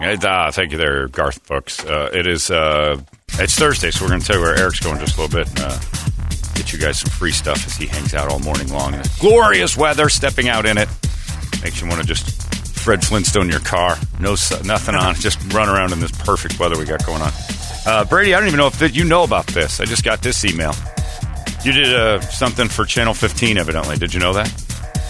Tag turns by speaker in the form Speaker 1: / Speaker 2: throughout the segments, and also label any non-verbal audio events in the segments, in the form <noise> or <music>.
Speaker 1: Uh, thank you there, Garth Brooks. Uh, it is uh, it's Thursday, so we're going to tell you where Eric's going just a little bit and uh, get you guys some free stuff as he hangs out all morning long. glorious weather, stepping out in it makes you want to just Fred Flintstone your car. No, nothing on, <laughs> just run around in this perfect weather we got going on. Uh, Brady, I don't even know if you know about this. I just got this email. You did uh, something for Channel 15, evidently. Did you know that?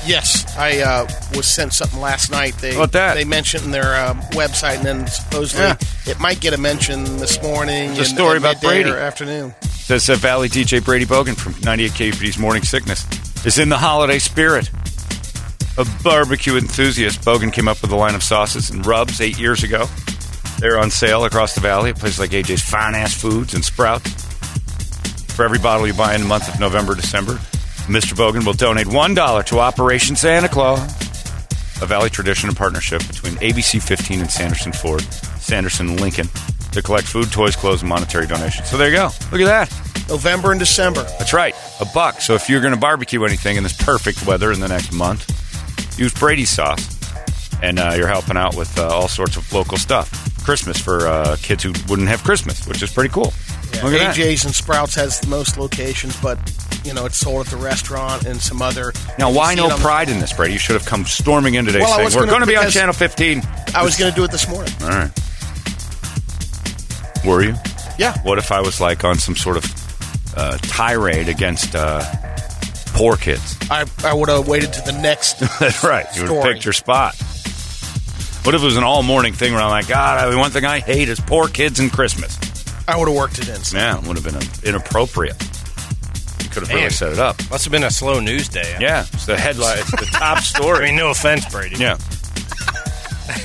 Speaker 2: Yes, I uh, was sent something last night. They
Speaker 1: What that?
Speaker 2: they mentioned in their uh, website, and then supposedly
Speaker 1: Yeah.
Speaker 2: it might get a mention this morning.
Speaker 1: It's a
Speaker 2: and-
Speaker 1: story
Speaker 2: and
Speaker 1: about
Speaker 2: midday
Speaker 1: Brady.
Speaker 2: or afternoon.
Speaker 1: Says that Valley DJ Brady Bogan from 98 KUPD's Morning Sickness is in the holiday spirit. A barbecue enthusiast, Bogan came up with a line of sauces and rubs eight years ago. They're on sale across the valley at places like AJ's Fine Ass Foods and Sprouts. For every bottle you buy in the month of November, December, Mr. Bogan will donate $1 to Operation Santa Claus, a Valley tradition and partnership between ABC 15 and Sanderson Ford, Sanderson Lincoln, to collect food, toys, clothes, and monetary donations. So there you go. Look at that.
Speaker 2: November and December.
Speaker 1: That's right, a buck. So if you're going to barbecue anything in this perfect weather in the next month, use Brady sauce, and uh, you're helping out with uh, all sorts of local stuff. Christmas for uh, kids who wouldn't have Christmas, which is pretty cool. Look at that.
Speaker 2: AJ's and Sprouts has the most locations, but you know it's sold at the restaurant and some other.
Speaker 1: Now, why no pride in this, Brady? You should have come storming in today
Speaker 2: Well,
Speaker 1: saying, "We're
Speaker 2: gonna-
Speaker 1: be on Channel 15."
Speaker 2: I was going to do it this morning.
Speaker 1: All right. Were you?
Speaker 2: Yeah,
Speaker 1: What if I was like on some sort of uh, tirade against uh, poor kids?
Speaker 2: I I would have waited to the next.
Speaker 1: That's <laughs> right. You would have picked your spot. What if it was an all morning thing where I'm like, God, the one thing I hate is poor kids and Christmas?
Speaker 2: I would have worked it in.
Speaker 1: Yeah, it would have been inappropriate. You could have really
Speaker 3: Man.
Speaker 1: set it up.
Speaker 3: Must have been a slow news day.
Speaker 1: Yeah, it's the headline, it's the top <laughs>
Speaker 3: I
Speaker 1: story.
Speaker 3: mean, no offense, Brady.
Speaker 1: Yeah.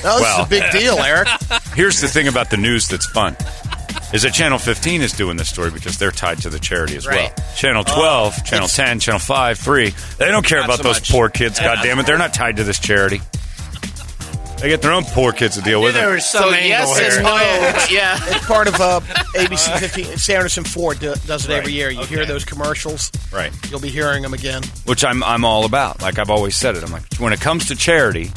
Speaker 2: No, this
Speaker 1: Well.
Speaker 2: a big deal, <laughs> Eric.
Speaker 1: Here's the thing about the news that's fun. Is that Channel 15 is doing this story because they're tied to the charity as
Speaker 2: Right.
Speaker 1: well. Channel 12, Channel 10, Channel 5, 3, they don't care
Speaker 2: Not
Speaker 1: about
Speaker 2: so
Speaker 1: those
Speaker 2: much.
Speaker 1: poor kids, God damn it, They're not tied to this charity. They get their own poor kids to deal with.
Speaker 3: There
Speaker 1: it.
Speaker 3: was some
Speaker 2: So,
Speaker 3: angle
Speaker 2: yes,
Speaker 3: here.
Speaker 2: no. <laughs> yeah, it's part of uh, <laughs> ABC 15. Sanderson Ford do, does it every year. You hear those commercials,
Speaker 1: Right.
Speaker 2: you'll be hearing them again.
Speaker 1: which I'm I'm all about. Like I've always said it. I'm like when it comes to charity,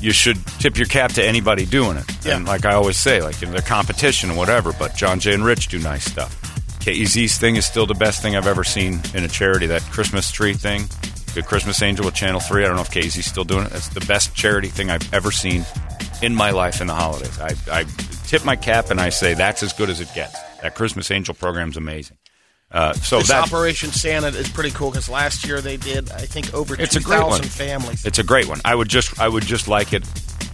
Speaker 1: you should tip your cap to anybody doing it.
Speaker 2: Yeah.
Speaker 1: And like I always say, like in the competition or whatever. But John Jay and Rich do nice stuff. KEZ's thing is still the best thing I've ever seen in a charity. That Christmas tree thing, the Christmas Angel with Channel Three. I don't know if KEZ's still doing it. That's the best charity thing I've ever seen in my life in the holidays. I, I tip my cap and I say that's as good as it gets. That Christmas Angel program's amazing. Uh, so
Speaker 2: This
Speaker 1: that
Speaker 2: Operation Santa is pretty cool because last year they did, I think, over
Speaker 1: It's a great one.
Speaker 2: 2,000 families.
Speaker 1: It's a great one. I would just I would just like it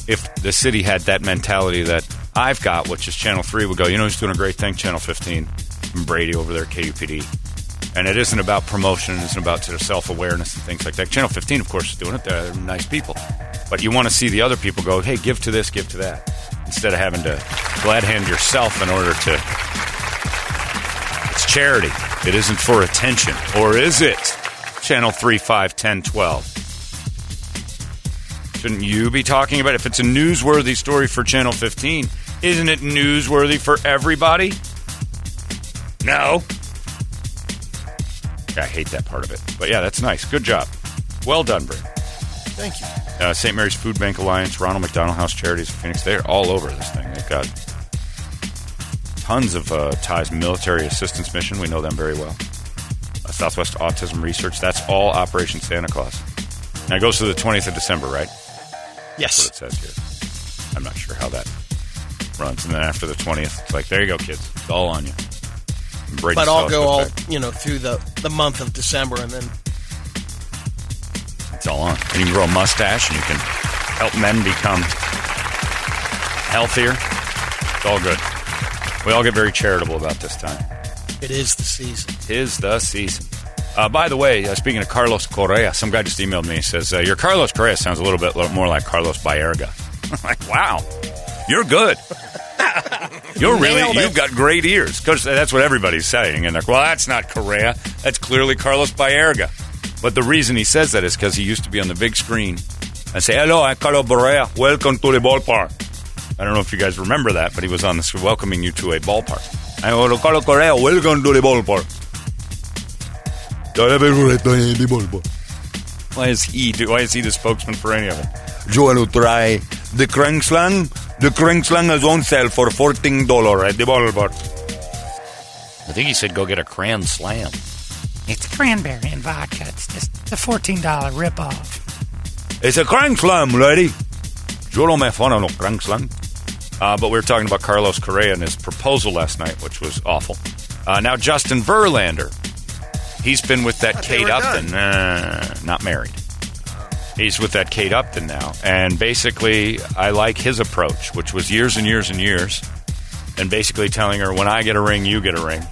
Speaker 1: if the city had that mentality that I've got, which is Channel Three would go. You know who's doing a great thing? Channel 15, and Brady over there, KUPD. And it isn't about promotion. It isn't about sort of self awareness and things like that. Channel 15, of course, is doing it. They're nice people, but you want to see the other people go, "Hey, give to this, give to that," instead of having to glad hand yourself in order to. It's charity. It isn't for attention, or is it? Channel 3, 5, 10, 12. Shouldn't you be talking about it? if it's a newsworthy story for Channel 15? Isn't it newsworthy for everybody? No. I hate that part of it. But yeah, that's nice. Good job. Well done, Brent.
Speaker 2: Thank you.
Speaker 1: Uh, St. Mary's Food Bank Alliance, Ronald McDonald House Charities of Phoenix, they're all over this thing. They've got tons of uh, ties. Military Assistance Mission, we know them very well. Uh, Southwest Autism Research, that's all Operation Santa Claus. Now it goes to the 20th of December, right? Yes. That's what it says here. I'm not sure how that runs. And then after the 20th, it's like, there you go, kids. It's all on you. Brady
Speaker 2: But I'll go all, you know, through the, the month of December and then
Speaker 1: It's all on. And you can grow a mustache and you can help men become healthier. It's all good. We all get very charitable about this time.
Speaker 2: it is the season.
Speaker 1: Tis the season. Uh, by the way, uh, speaking of Carlos Correa, some guy just emailed me. He says, uh, Your Carlos Correa sounds a little bit more like Carlos Baerga. <laughs> I'm like, wow, you're good. <laughs> You're really,
Speaker 2: Nailed it.
Speaker 1: you've got great ears. Because that's what everybody's saying. And like, well, that's not Correa. That's clearly Carlos Baerga. But the reason he says that is because he used to be on the big screen and say, hello, I'm Carlos Correa. Welcome to the ballpark. I don't know if you guys remember that, but he was on this welcoming you to a ballpark. I'm Carlos Correa. Welcome to the ballpark. Why is he? do- Why is he the spokesman for any of it? You want to try the Krengslang? The Krengslang is on sale for fourteen dollar at the ballpark. I think he said go get a cran slam.
Speaker 4: It's cranberry and vodka. It's just a $14 ripoff.
Speaker 1: It's a crank slam, lady. You don't make fun of no crank slam. Uh, but we were talking about Carlos Correa and his proposal last night, which was awful. Uh, now Justin Verlander, he's been with that Kate Upton, uh, not married. He's with that Kate Upton now, and basically, I like his approach, which was years and years and years, and basically telling her, "When I get a ring, you get a ring."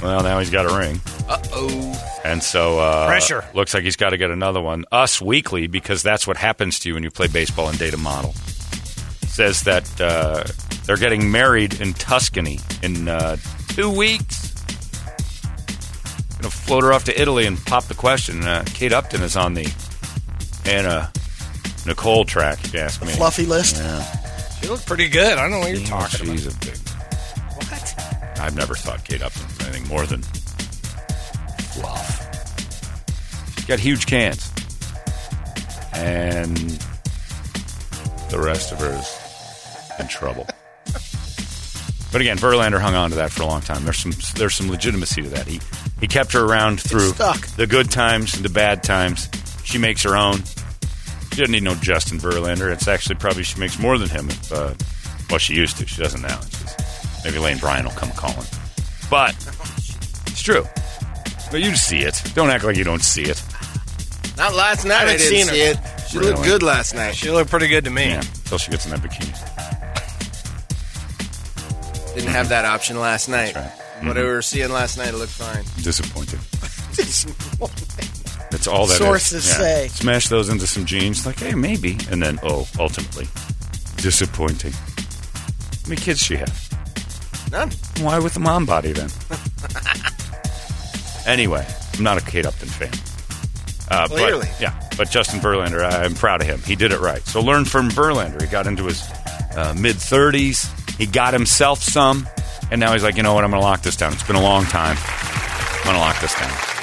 Speaker 1: Well, now he's got a ring.
Speaker 2: Uh oh.
Speaker 1: And so uh,
Speaker 3: Pressure.
Speaker 1: looks like he's got to get another one. Us Weekly, because that's what happens to you when you play baseball and date a model. Says that uh, they're getting married in Tuscany in uh, two weeks. Gonna float her off to Italy and pop the question. Uh, Kate Upton is on the Anna uh, Nicole track. If you ask me,
Speaker 2: Fluffy list.
Speaker 1: Yeah,
Speaker 3: She looked pretty good. I don't know what you're talking about.
Speaker 1: she's a big. What? I've never thought Kate Upton was anything more than fluff. She's got huge cans, and the rest of her is in trouble. <laughs> But again, Verlander hung on to that for a long time. There's some there's some legitimacy to that. He he kept her around through the good times and the bad times. She makes her own. She doesn't need no Justin Verlander. It's actually probably she makes more than him. If, uh, well, she used to. She doesn't now. She's, maybe Lane Bryant will come calling. But it's true. But you see it. Don't act like you don't see it.
Speaker 5: Not last night. I,
Speaker 2: haven't
Speaker 5: didn't
Speaker 2: seen her.
Speaker 5: see it. She
Speaker 1: Really?
Speaker 5: looked good last night.
Speaker 3: She looked pretty good to me.
Speaker 1: Yeah, until she gets in that bikini.
Speaker 5: Didn't have that option last night.
Speaker 1: That's right.
Speaker 5: What we were seeing last night, it looked fine.
Speaker 1: Disappointing. <laughs> That's all that is.
Speaker 2: Sources
Speaker 1: Yeah.
Speaker 2: say.
Speaker 1: Smash those into some jeans, like, hey, maybe. And then, oh, ultimately, disappointing. How many kids she have?
Speaker 5: None.
Speaker 1: Why with the mom body then? <laughs> anyway, I'm not a Kate Upton fan. Uh,
Speaker 5: Clearly.
Speaker 1: But, yeah, but Justin Verlander, I'm proud of him. He did it right. So learn from Verlander. He got into his uh, mid 30s. He got himself some, and now he's like, you know what? I'm going to lock this down. It's been a long time. I'm going to lock this down.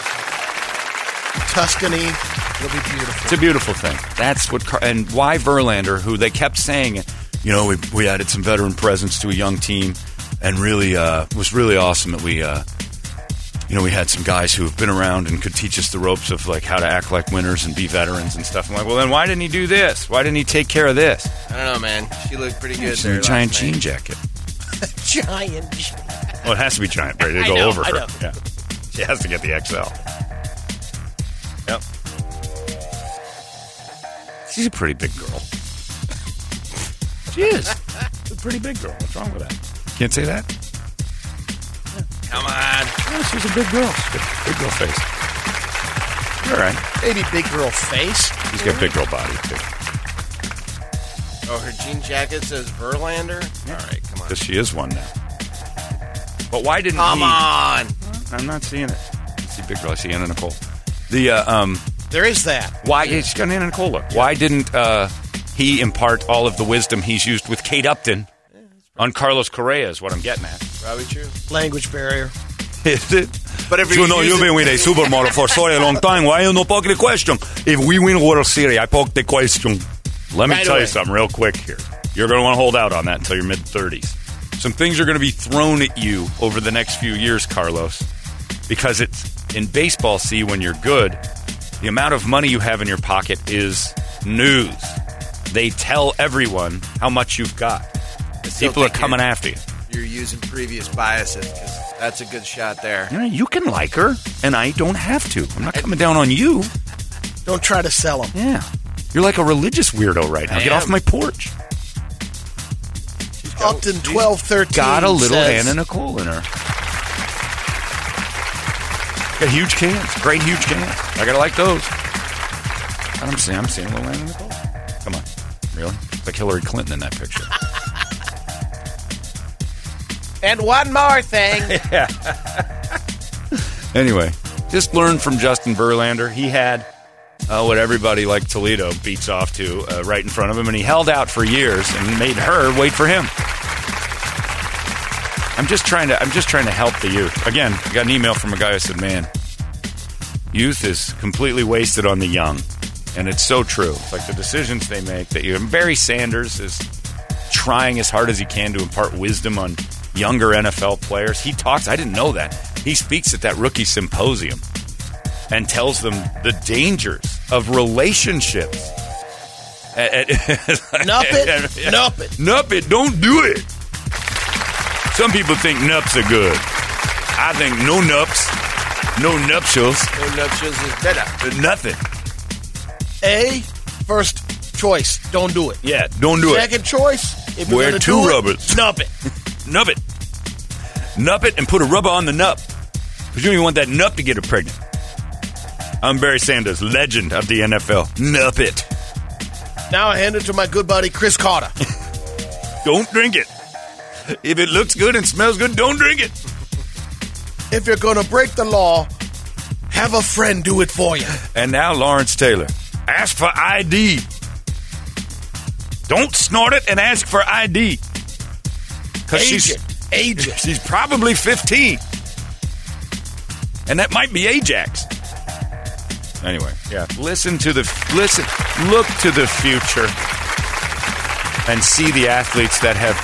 Speaker 2: Tuscany. It'll be beautiful.
Speaker 1: It's a beautiful thing. That's what, Car- and why Verlander, who they kept saying, you know, we, we added some veteran presence to a young team, and really uh, was really awesome that we, uh, you know, we had some guys who have been around and could teach us the ropes of like how to act like winners and be veterans and stuff. I'm like, well, then why didn't he do this? Why didn't he take care of this?
Speaker 5: I don't know, man. She looked pretty good
Speaker 1: She's
Speaker 5: there.
Speaker 1: in a giant
Speaker 5: last
Speaker 1: jean jacket. <laughs>
Speaker 2: Giant.
Speaker 1: Well, it has to be giant, Brady, <laughs> to
Speaker 2: I
Speaker 1: go
Speaker 2: know,
Speaker 1: over
Speaker 2: I
Speaker 1: her.
Speaker 2: know.
Speaker 1: Yeah, she has to get the XL. Yep. She's a pretty big girl. She is. <laughs> A pretty big girl. What's wrong with that? Can't say that?
Speaker 5: Come on.
Speaker 1: Yeah, she's a big girl. She's got a big girl face. All right.
Speaker 2: Maybe big girl face.
Speaker 1: She's got big girl body, too.
Speaker 5: Oh, her jean jacket says Verlander? All right, come on.
Speaker 1: Because she is one now. But why didn't
Speaker 5: Come
Speaker 1: he?
Speaker 5: on.
Speaker 1: I'm not seeing it. I see big girl. I see Anna Nicole. The, uh, um...
Speaker 2: There is that.
Speaker 1: Why? Yeah, she's got an Anna Nicole. Why didn't uh, he impart all of the wisdom he's used with Kate Upton on Carlos Correa? Is what I'm getting at.
Speaker 5: Probably true.
Speaker 2: Language barrier. <laughs>
Speaker 1: Is it?
Speaker 5: But if
Speaker 1: you
Speaker 5: you
Speaker 1: know you've been with a supermodel for so a long time. Why you no poke the question? If we win World Series, I poke the question. Let me
Speaker 2: Right
Speaker 1: tell
Speaker 2: away.
Speaker 1: you something real quick here. You're going to want to hold out on that until your mid 30s. Some things are going to be thrown at you over the next few years, Carlos, because it's in baseball. See, when you're good, the amount of money you have in your pocket is news. They tell everyone how much you've got. People are coming after you.
Speaker 5: You're using previous biases because that's a good shot there.
Speaker 1: Yeah, you can like her, and I don't have to. I'm not coming down on you.
Speaker 2: Don't try to sell them.
Speaker 1: Yeah. You're like a religious weirdo right now.
Speaker 5: I
Speaker 1: Get
Speaker 5: am.
Speaker 1: off my porch.
Speaker 2: Upton 12, 13.
Speaker 1: Got a little
Speaker 2: says,
Speaker 1: Anna Nicole in her. Got huge cans. Great huge cans. I gotta like those. I'm seeing, I'm seeing a little Nicole. Come on. Really? Like like Hillary Clinton in that picture. <laughs>
Speaker 2: And one more thing. <laughs>
Speaker 1: Anyway, just learn from Justin Verlander. He had uh, what everybody like Toledo beats off to uh, right in front of him, and he held out for years and made her wait for him. I'm just trying to. I'm just trying to help the youth. Again, I got an email from a guy who said, "Man, youth is completely wasted on the young," and it's so true. It's like the decisions they make that you. And Barry Sanders is trying as hard as he can to impart wisdom on younger NFL players. He talks. I didn't know that. He speaks at that rookie symposium and tells them the dangers of relationships. <laughs>
Speaker 2: Nup it. <laughs> Nup it.
Speaker 1: Nup it. Don't do it. Some people think nups are good. I think no nups, no nuptials,
Speaker 5: No nuptials is better.
Speaker 1: nothing.
Speaker 2: A, first choice. Don't do it.
Speaker 1: Yeah, don't do
Speaker 2: Second choice. If you're
Speaker 1: Wear two
Speaker 2: do it,
Speaker 1: rubbers.
Speaker 2: Nup it.
Speaker 1: it. Nup it. Nup it and put a rubber on the nup. Because you don't even want that nup to get her pregnant. I'm Barry Sanders, legend of the NFL. Nup it.
Speaker 2: Now I hand it to my good buddy Cris Carter. <laughs>
Speaker 1: Don't drink it. If it looks good and smells good, don't drink it.
Speaker 2: if you're gonna break the law, have a friend do it for you.
Speaker 1: And now Lawrence Taylor. Ask for ID. Don't snort it and ask for ID. Because she's,
Speaker 2: it. <laughs>
Speaker 1: she's probably 15. And that might be Ajax. Anyway, yeah. Listen to the listen look to the future and see the athletes that have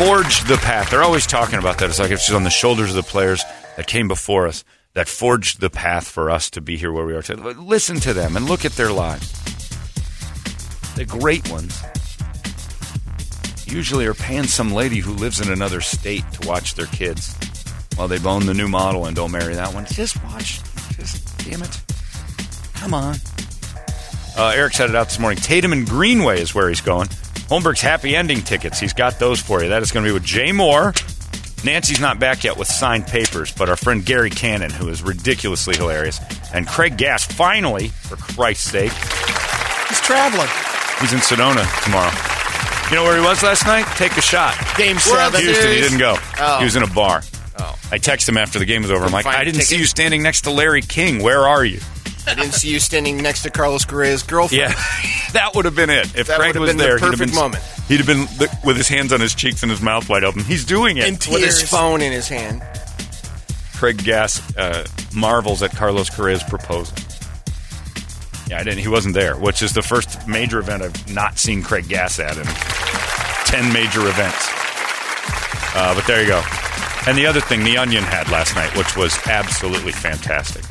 Speaker 1: forged the path. They're always talking about that. It's like it's on the shoulders of the players that came before us that forged the path for us to be here where we are today. Listen to them and look at their lives. The great ones usually are paying some lady who lives in another state to watch their kids while they bone the new model and don't marry that one. Just watch. Just damn it. Come on. Uh, Eric said it out this morning. Tatum and Greenway is where he's going. Holmberg's happy ending tickets. He's got those for you. That is going to be with Jay Mohr. Nancy's not back yet with signed papers, but our friend Gary Cannon, who is ridiculously hilarious, and Craig Gass, finally, for Christ's sake,
Speaker 2: He's traveling.
Speaker 1: he's in Sedona tomorrow. You know where he was last night? Take a shot.
Speaker 2: Game
Speaker 5: World
Speaker 2: seven.
Speaker 1: Houston, he didn't go.
Speaker 5: Oh.
Speaker 1: He was in a bar.
Speaker 5: Oh.
Speaker 1: I texted him after the game was over. I'm like, I didn't see you standing next to Larry King. Where are you?
Speaker 5: I didn't see you standing next to Carlos Correa's girlfriend.
Speaker 1: Yeah, <laughs> that would have been it. If
Speaker 5: That
Speaker 1: Craig was
Speaker 5: been the
Speaker 1: there, he'd have been
Speaker 5: moment.
Speaker 1: He'd have been with his hands on his cheeks and his mouth wide open. He's doing it.
Speaker 2: In
Speaker 5: With his phone in his hand.
Speaker 1: Craig Gass uh, marvels at Carlos Correa's proposal. Yeah, I didn't. He wasn't there, which is the first major event I've not seen Craig Gass at in ten major events. Uh, but there you go. And the other thing, the Onion had last night, which was absolutely fantastic,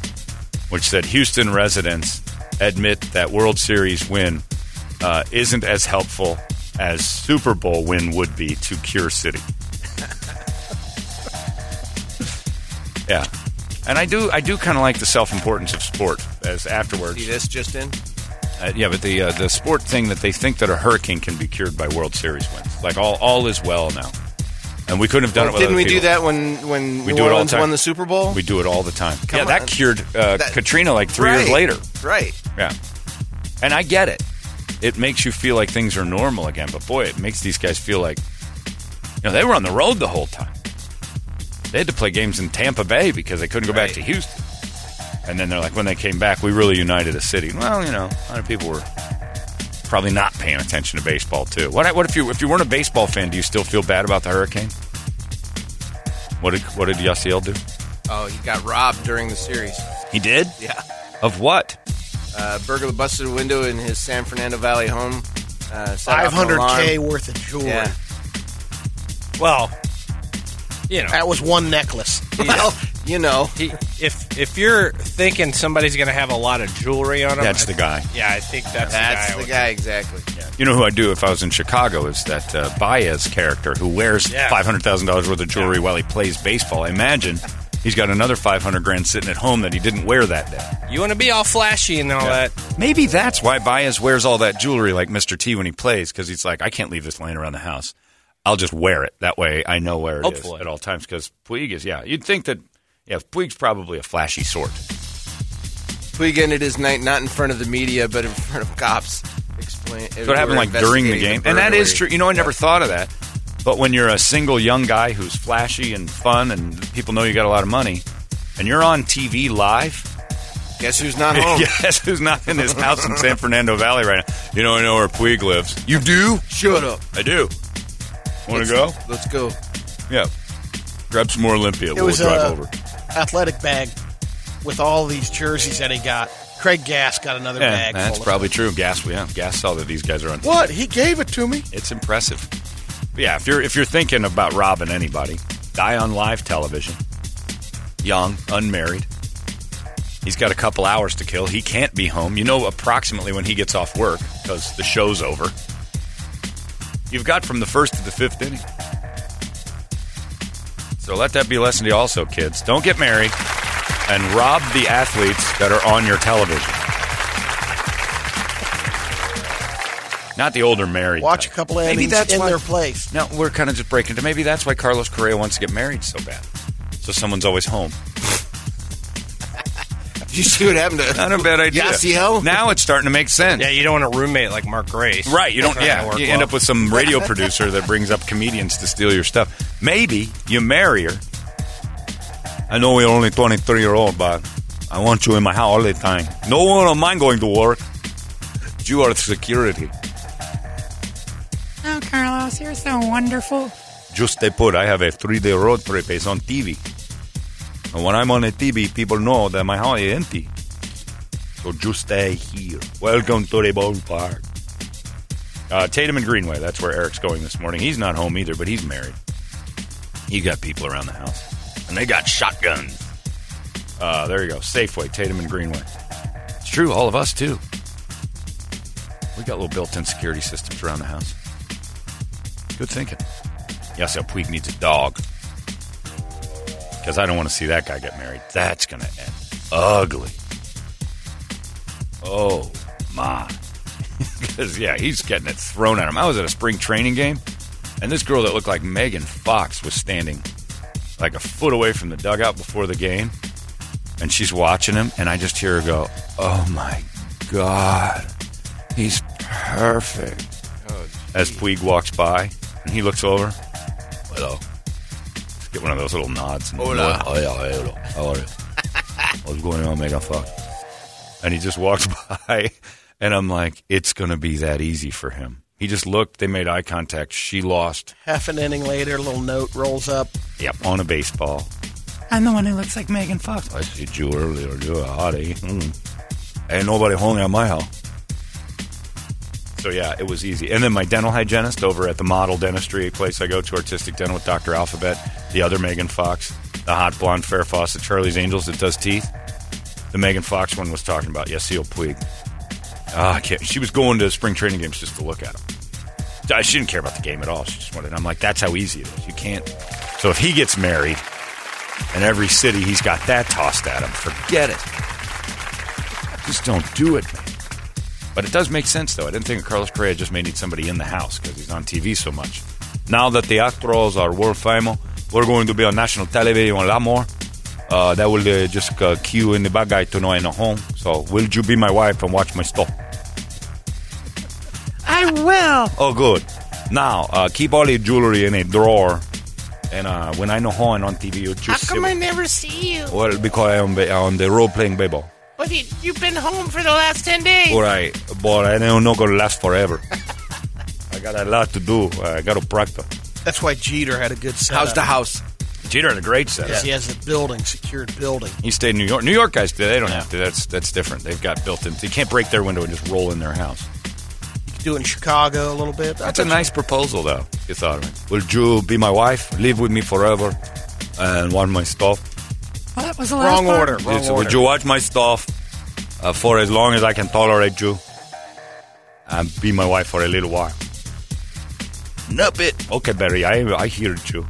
Speaker 1: which said Houston residents admit that World Series win uh, isn't as helpful as Super Bowl win would be to Cure City. <laughs> Yeah. And I do, I do kind of like the self-importance of sport. As afterwards,
Speaker 5: See this just in?
Speaker 1: uh, yeah, but the uh, the sport thing that they think that a hurricane can be cured by World Series wins, like all all is well now, and we couldn't have done it.
Speaker 5: Didn't we do that when when
Speaker 1: We
Speaker 5: New
Speaker 1: do it all the
Speaker 5: Orleans
Speaker 1: time.
Speaker 5: won the Super Bowl?
Speaker 1: We do it all the time.
Speaker 5: Come
Speaker 1: yeah, that cured uh,
Speaker 5: That-
Speaker 1: Katrina like three years later.
Speaker 5: Right.
Speaker 1: Yeah, and I get it. It makes you feel like things are normal again, but boy, it makes these guys feel like you know they were on the road the whole time. They had to play games in Tampa Bay because they couldn't go back to Houston. And then they're like, when they came back, we really united a city. Well, you know, a lot of people were probably not paying attention to baseball too. What, what if you if you weren't a baseball fan? Do you still feel bad about the hurricane? What did what did Yasiel do?
Speaker 5: Oh, he got robbed during the series.
Speaker 1: He did.
Speaker 5: Yeah.
Speaker 1: Of what?
Speaker 5: Uh, burglar busted a window in his San Fernando Valley home. Uh, set off an
Speaker 2: 500K worth of jewelry.
Speaker 5: Yeah.
Speaker 3: Well, you know,
Speaker 2: That was one necklace. <laughs> <laughs>
Speaker 5: Well, you know.
Speaker 3: he, if if you're thinking somebody's going to have a lot of jewelry on them,
Speaker 1: That's
Speaker 3: I-
Speaker 1: the guy.
Speaker 3: Yeah, I think that's,
Speaker 5: That's
Speaker 3: the guy.
Speaker 5: the guy, exactly.
Speaker 1: You know who I'd do if I was in Chicago is that uh, Baez character who wears
Speaker 3: Yeah.
Speaker 1: five hundred thousand dollars worth of jewelry while he plays baseball. Imagine he's got another five hundred grand sitting at home that he didn't wear that day.
Speaker 3: You want to be all flashy and all that.
Speaker 1: Maybe that's why Baez wears all that jewelry like Mr. T when he plays because he's like, I can't leave this laying around the house. I'll just wear it. That way I know where it is
Speaker 3: Hopefully.
Speaker 1: at all times because Puig is, yeah. You'd think that, yeah, Puig's probably a flashy sort.
Speaker 5: Puig ended his night not in front of the media, but in front of cops, Playing,
Speaker 1: That's what happened like during the game. and that is true. You know, I never thought of that. But when you're a single young guy who's flashy and fun and people know you got a lot of money and you're on TV live,
Speaker 5: Guess who's not <laughs> home?
Speaker 1: Yes, who's not in his house in San Fernando Valley right now? You know, I know where Puig lives. You do?
Speaker 5: Shut up.
Speaker 1: I do. Want to go?
Speaker 5: Let's go.
Speaker 1: Yeah. Grab some more Olympia.
Speaker 2: It
Speaker 1: we'll
Speaker 2: was
Speaker 1: drive
Speaker 2: a
Speaker 1: over.
Speaker 2: Athletic bag with all these jerseys that he got. Craig Gass got another
Speaker 1: Yeah,
Speaker 2: bag.
Speaker 1: that's probably true. Gas, yeah, Gas saw that these guys are on.
Speaker 2: What? He gave it to me.
Speaker 1: It's impressive. But yeah, if you're if you're thinking about robbing anybody, die on live television. Young, unmarried. He's got a couple hours to kill. He can't be home. You know approximately when he gets off work because the show's over. You've got from the first to the fifth inning. So let that be a lesson to you also, kids. Don't get married and rob the athletes that are on your television. Not the older married.
Speaker 2: Watch a
Speaker 1: type.
Speaker 2: couple
Speaker 1: Maybe that's
Speaker 2: in
Speaker 1: why-
Speaker 2: their place.
Speaker 1: no, we're kind of just breaking to maybe that's why Carlos Correa wants to get married so bad. So someone's always home.
Speaker 5: Did <laughs> you see what happened to
Speaker 1: Not a bad idea.
Speaker 5: Yasiel?
Speaker 1: Now it's starting to make sense.
Speaker 3: Yeah, you don't want a roommate like Mark Grace.
Speaker 1: Right, you don't.
Speaker 3: That's not
Speaker 1: Yeah,
Speaker 3: gonna work
Speaker 1: you end
Speaker 3: well.
Speaker 1: up with some radio <laughs> producer that brings up comedians to steal your stuff. Maybe you marry her. I know we're only twenty three year old, but I want you in my house all the time. No one of mine going to work. You are security.
Speaker 4: Oh, Carlos, you're so wonderful.
Speaker 1: Just stay put. I have a three day road trip. It's on TV. And when I'm on a TV, people know that my house is empty. So just stay here. Welcome to the ballpark. Uh, Tatum and Greenway. That's where Eric's going this morning. He's not home either, but he's married. He got people around the house, and they got shotguns. Uh, there you go. Safeway, Tatum and Greenway. It's true. All of us too. We got little built-in security systems around the house. Good thinking. Yes, how Puig needs a dog. Because I don't want to see that guy get married. That's going to end ugly. Oh, my. <laughs> Because, yeah, he's getting it thrown at him. I was at a spring training game, and this girl that looked like Megan Fox was standing like a foot away from the dugout before the game, and she's watching him, and I just hear her go, Oh, my God. He's perfect. Oh, As Puig walks by, and he looks over. Hello. Just get one of those little nods. And
Speaker 5: Hola.
Speaker 1: Oh, yeah, hello. How are you? <laughs> What's going on, Megan Fox? And he just walks <laughs> by, and I'm like, it's going to be that easy for him. He just looked, they made eye contact. She lost.
Speaker 2: Half an inning later, a little note rolls up.
Speaker 1: Yep, on a baseball.
Speaker 4: I'm the one who looks like Megan Fox.
Speaker 1: I see you earlier. You're a hottie. Mm. Ain't nobody home at my house. So yeah, it was easy. And then my dental hygienist over at the model dentistry place I go to, Artistic Dental with Dr. Alphabet, the other Megan Fox, the hot blonde Farrah Fawcett, Charlie's Angels that does teeth. The Megan Fox one was talking about Yasiel Puig. Ah, I. She was going to spring training games just to look at him. Uh, She didn't care about the game at all. She just wanted. I'm like, that's how easy it is. You can't. So if he gets married, and every city he's got that tossed at him, forget it. Just don't do it, man. But it does make sense, though. I didn't think Carlos Correa just may need somebody in the house because he's on TV so much. Now that the Astros are world famous, we're going to be on national television a lot more. Uh, that will uh, just uh, cue in the bad guy to know I'm home. So, will you be my wife and watch my stuff?
Speaker 4: I will.
Speaker 1: Oh, good. Now, uh, keep all your jewelry in a drawer. And uh, when I know home and on TV, you just
Speaker 6: How come I never see you?
Speaker 1: Well, because I'm on the road playing baseball.
Speaker 6: But you- you've been home for the last 10 days.
Speaker 1: All right, but I know not know going to last forever. <laughs> I got a lot to do. I got to practice.
Speaker 2: That's why Jeter had a good setup.
Speaker 5: How's the house?
Speaker 1: Jeter had a great set.
Speaker 2: Because he has a building, secured building.
Speaker 1: He stayed in New York. New York guys, they don't have to. That's that's different. They've got built-in. You can't break their window and just roll in their house.
Speaker 2: You could do it in Chicago a little bit.
Speaker 1: That's a nice proposal, though. You thought of it. Will you be my wife, live with me forever, and want my stuff?
Speaker 4: Well, that was the last
Speaker 2: Wrong
Speaker 4: part.
Speaker 2: order. Wrong
Speaker 1: Yes,
Speaker 2: order.
Speaker 1: Would you watch my stuff uh, for as long as I can tolerate you, and be my wife for a little while? Nup it. Okay, Barry, I I heard you.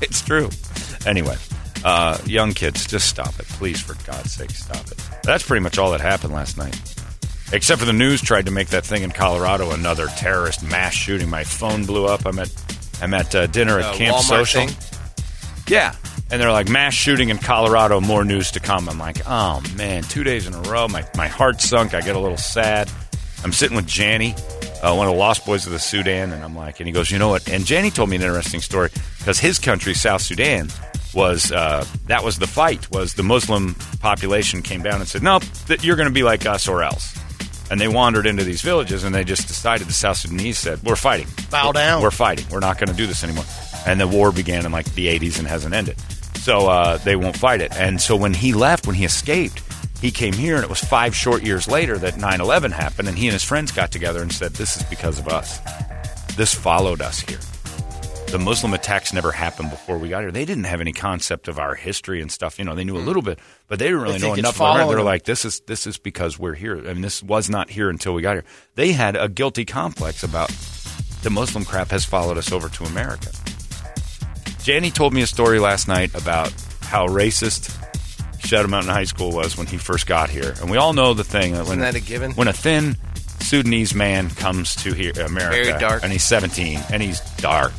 Speaker 1: It's true. Anyway, uh, young kids, just stop it, please, for God's sake, stop it. That's pretty much all that happened last night. Except for the news tried to make that thing in Colorado another terrorist mass shooting. My phone blew up. I'm at I'm at uh, dinner at
Speaker 5: Uh,
Speaker 1: Camp
Speaker 5: Walmart
Speaker 1: Social.
Speaker 5: thing?
Speaker 1: Yeah. And they're like, mass shooting in Colorado, more news to come. I'm like, oh, man, two days in a row. My, my heart sunk. I get a little sad. I'm sitting with Janny, uh, one of the lost boys of the Sudan, and I'm like, and he goes, you know what? And Janny told me an interesting story because his country, South Sudan, was uh, that was the fight. Was the Muslim population came down and said, nope, that you're going to be like us or else. And they wandered into these villages, and they just decided. The South Sudanese said, "We're fighting.
Speaker 2: Bow down.
Speaker 1: We're fighting. We're not going to do this anymore." And the war began in like the 80s and hasn't ended. So uh, they won't fight it. And so when he left, when he escaped, he came here, and it was five short years later that 9 11 happened, and he and his friends got together and said, This is because of us. This followed us here. The Muslim attacks never happened before we got here. They didn't have any concept of our history and stuff. You know, they knew a little bit, but they didn't really know enough about it. They're like, this is this is because we're here. I mean, this was not here until we got here. They had a guilty complex about the Muslim crap has followed us over to America. Janny told me a story last night about how racist Shadow Mountain High School was when he first got here, and we all know the thing. that when,
Speaker 5: that a given?
Speaker 1: When a thin Sudanese man comes to here, America,
Speaker 5: Very dark.
Speaker 1: and he's 17, and he's dark,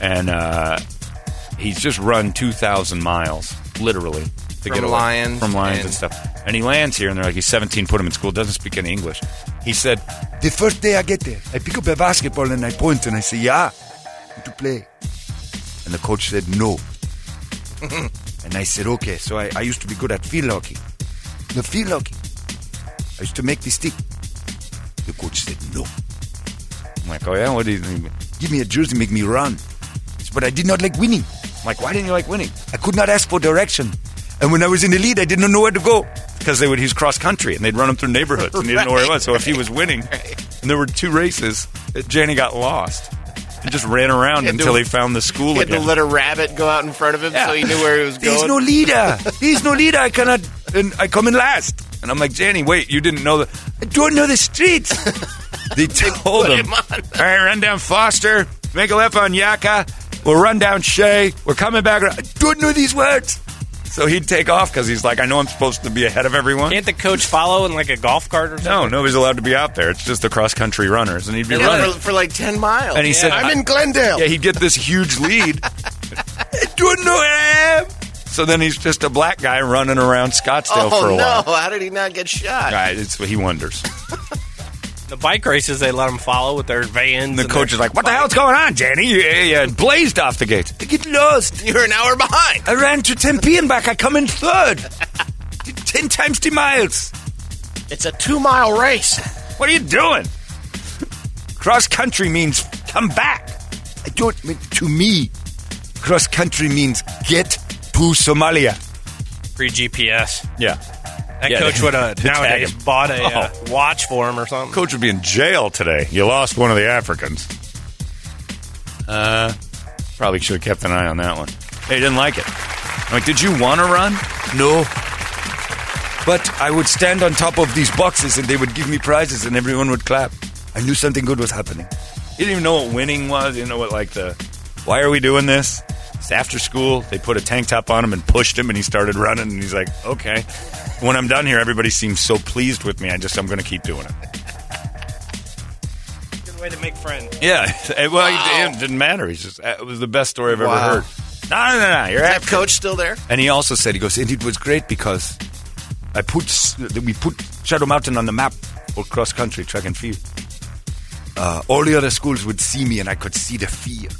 Speaker 1: and uh, he's just run 2,000 miles, literally, to
Speaker 5: From
Speaker 1: get away
Speaker 5: lions
Speaker 1: from lions and,
Speaker 5: and-
Speaker 1: stuff. And he lands here, and they're like, he's 17, put him in school, doesn't speak any English. He said,
Speaker 7: The first day I get there, I pick up a basketball and I point and I say, yeah, to play. And the coach said, no. <laughs> and I said, okay. So I, I used to be good at field hockey. The field hockey. I used to make the stick. The coach said, no.
Speaker 1: I'm like, oh yeah, what do you think?
Speaker 7: Give me a jersey, make me run. But I did not like winning.
Speaker 1: I'm like, why didn't you like winning?
Speaker 7: I could not ask for direction. And when I was in the lead, I didn't know where to go.
Speaker 1: because they would use cross country and they'd run him through neighborhoods and he didn't know where he was. So if he was winning, <laughs> and there were two races, Janny got lost and just ran around
Speaker 5: to-
Speaker 1: until he found the school again.
Speaker 5: He had to
Speaker 1: again.
Speaker 5: let a rabbit go out in front of him
Speaker 1: Yeah.
Speaker 5: so he knew where he was
Speaker 7: There's
Speaker 5: going.
Speaker 7: no leader. There's no leader. I cannot. And I come in last.
Speaker 1: and I'm like, Jenny, wait, you didn't know the?
Speaker 7: I don't know the streets. <laughs>
Speaker 1: They told
Speaker 5: put
Speaker 1: him,
Speaker 5: him on.
Speaker 1: all right, run down Foster, make a left on Yaka, we'll run down Shea, we're coming back.
Speaker 7: I don't know these words.
Speaker 1: So he'd take off because he's like, I know I'm supposed to be ahead of everyone.
Speaker 3: Can't the coach follow in like a golf cart or something?
Speaker 1: No, nobody's allowed to be out there. It's just the cross country runners, and he'd be
Speaker 5: Yeah,
Speaker 1: running.
Speaker 5: for, for like 10 miles.
Speaker 1: And he said,
Speaker 5: I'm
Speaker 1: I-
Speaker 5: in Glendale.
Speaker 1: Yeah, he'd get this huge lead. <laughs>
Speaker 7: I don't know where I am.
Speaker 1: So then he's just a black guy running around Scottsdale
Speaker 5: oh,
Speaker 1: for a
Speaker 5: no.
Speaker 1: while.
Speaker 5: How did he not get shot?
Speaker 1: Right, it's he wonders. <laughs>
Speaker 3: The bike races they let them follow with their vans.
Speaker 1: And the
Speaker 3: and
Speaker 1: coach is like, "What the hell's going on, Danny?" You, you, you blazed off the gate."
Speaker 7: I get lost.
Speaker 5: You're an hour behind.
Speaker 7: I ran to Tempe and back. I come in third. <laughs> Did Ten times the miles.
Speaker 2: It's a two mile race.
Speaker 1: What are you doing? Cross country means come back.
Speaker 7: I don't mean to me. Cross country means get to Somalia.
Speaker 3: Free GPS.
Speaker 1: Yeah,
Speaker 3: That
Speaker 1: Yeah,
Speaker 3: coach would <laughs> have
Speaker 1: to tag
Speaker 3: nowadays bought a uh,
Speaker 1: Oh.
Speaker 3: watch for him or something.
Speaker 1: coach would be in jail today. You lost one of the Africans. Uh, probably should have kept an eye on that one. They didn't like it. I'm like, did you want to run?
Speaker 7: No. But I would stand on top of these boxes and they would give me prizes and everyone would clap. I knew something good was happening.
Speaker 1: You didn't even know what winning was. You didn't know what like the. Why are we doing this? It's after school. They put a tank top on him and pushed him, and he started running. And he's like, "Okay." When I'm done here, everybody seems so pleased with me. I just I'm going to keep doing it.
Speaker 3: Good way to make friends.
Speaker 1: Yeah. <laughs> Well, it, it didn't matter. He's just. It was the best story I've
Speaker 5: Wow.
Speaker 1: ever heard. No, no, no, no. You're
Speaker 5: Is
Speaker 1: at
Speaker 5: that coach still there?
Speaker 7: And he also said, he goes, and it was great because I put, we put Shadow Mountain on the map for cross country, track and field. Uh, all the other schools would see me and I could see the fear.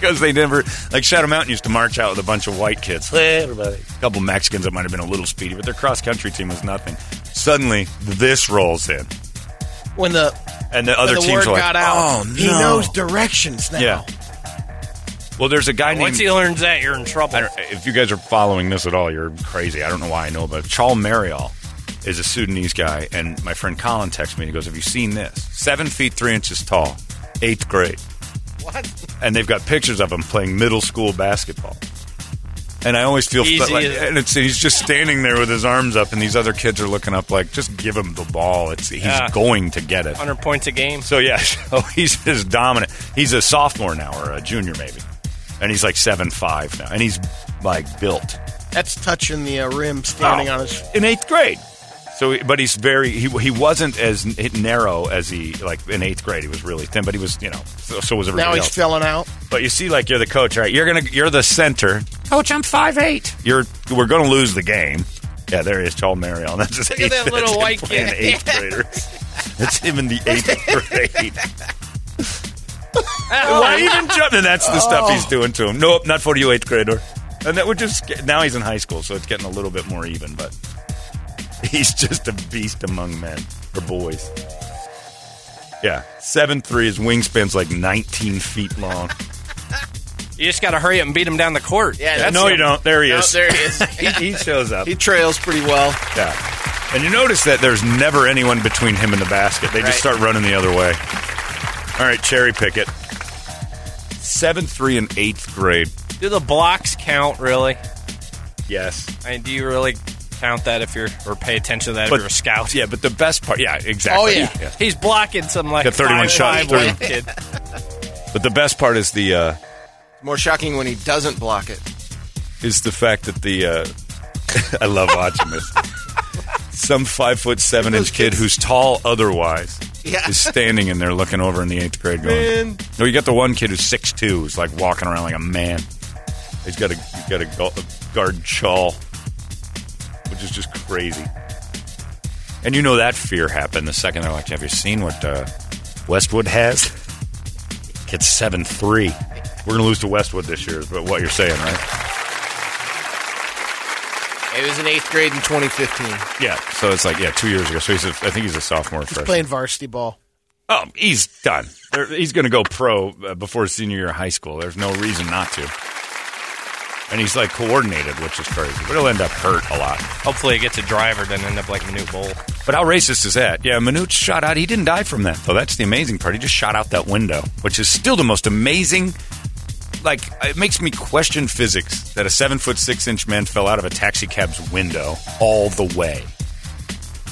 Speaker 1: Because they never like Shadow Mountain used to march out with a bunch of white kids. Hey, everybody. A couple Mexicans that might have been a little speedy, but their cross country team was nothing. Suddenly, this rolls in,
Speaker 2: When the,
Speaker 1: and the other
Speaker 2: when the
Speaker 1: teams
Speaker 2: word
Speaker 1: are like,
Speaker 2: got out,
Speaker 7: "Oh,
Speaker 2: he
Speaker 7: no."
Speaker 2: knows directions now.
Speaker 1: Yeah. Well, there's a guy
Speaker 3: Once
Speaker 1: named.
Speaker 3: he learns that, you're in trouble.
Speaker 1: I don't, if you guys are following this at all, you're crazy. I don't know why I know, but Chol Marial is a Sudanese guy, and my friend Colin texts me. He goes, "Have you seen this? Seven feet three inches tall, eighth grade."
Speaker 2: What?
Speaker 1: And they've got pictures of him playing middle school basketball. And I always feel
Speaker 3: Easy
Speaker 1: like, and it's he's just standing there with his arms up, and these other kids are looking up like, just give him the ball. It's he's
Speaker 3: Yeah.
Speaker 1: going to get it.
Speaker 3: 100 points a game.
Speaker 1: So yeah, <laughs> so he's just dominant. He's a sophomore now or a junior maybe, and he's like seven five now, and he's like built
Speaker 2: That's touching the uh, rim, standing on his.
Speaker 1: in eighth grade. So, but he's very he, he wasn't as narrow as he like in eighth grade. He was really thin, but he was you know so, so was everybody
Speaker 2: Now he's
Speaker 1: else.
Speaker 2: filling out.
Speaker 1: But you see, like you're the coach, right? You're gonna you're the center.
Speaker 4: Coach, I'm five eight.
Speaker 1: You're we're gonna lose the game. Yeah, there he is, Charles Marion. <laughs> That's his
Speaker 3: Look at that little
Speaker 1: that's <laughs> him
Speaker 3: white
Speaker 1: playing
Speaker 3: kid.
Speaker 1: eighth graders. That's him in the eighth <laughs> grade. Why even jump? And that's the stuff he's oh. doing to him. Nope, not for you, eighth grader. And that would just now he's in high school, so it's getting a little bit more even. But <laughs> he's just a beast among men or boys. Yeah, seven three. His wingspan's like nineteen feet long.
Speaker 3: You just got to hurry up and beat him down the court.
Speaker 5: Yeah, that's
Speaker 1: no,
Speaker 5: him.
Speaker 1: you don't. There he
Speaker 5: No,
Speaker 1: is.
Speaker 5: there he is. <laughs>
Speaker 1: he, he shows up.
Speaker 5: He trails pretty well.
Speaker 1: Yeah. And you notice that there's never anyone between him and the basket. They
Speaker 5: Right.
Speaker 1: just start running the other way. All right, cherry pick it. Seventh, three, and eighth grade.
Speaker 3: Do the blocks count, really?
Speaker 1: Yes.
Speaker 3: I mean, do you really count that if you're, or pay attention to that if you're a scout?
Speaker 1: Yeah, but the best part, yeah, exactly.
Speaker 2: Oh, yeah.
Speaker 3: He's blocking some like
Speaker 1: Got 31
Speaker 3: five,
Speaker 1: shots,
Speaker 3: five kid. <laughs>
Speaker 1: But the best part is the uh,
Speaker 5: More shocking when he doesn't block it.
Speaker 1: is the fact that the uh, <laughs> I love watching this. Some five foot seven inch kid who's tall otherwise
Speaker 5: Yeah.
Speaker 1: is standing in there looking over in the eighth grade going.
Speaker 5: Man.
Speaker 1: No, you got the one kid who's six two, who's like walking around like a man. He's got a he's got a, a guard chawl, which is just crazy. And you know that fear happened the second they're like, "Have you seen what uh, Westwood has?" Kid's seven three. We're gonna lose to Westwood this year, but what you're saying, right?
Speaker 5: It was in eighth grade in 2015.
Speaker 1: Yeah. So it's like yeah, two years ago. So he's a, I think he's a sophomore.
Speaker 2: He's
Speaker 1: freshman.
Speaker 2: playing varsity ball.
Speaker 1: Oh, he's done. There- He's going to go pro uh, before senior year of high school. There's no reason not to. And he's like coordinated, which is crazy. But he'll end up hurt a lot.
Speaker 3: Hopefully, he gets a driver, doesn't end up like Manute Bol.
Speaker 1: But how racist is that? Yeah, Manute shot out. He didn't die from that, though. That's the amazing part. He just shot out that window, which is still the most amazing. Like, it makes me question physics that a seven foot six inch man fell out of a taxi cab's window all the way.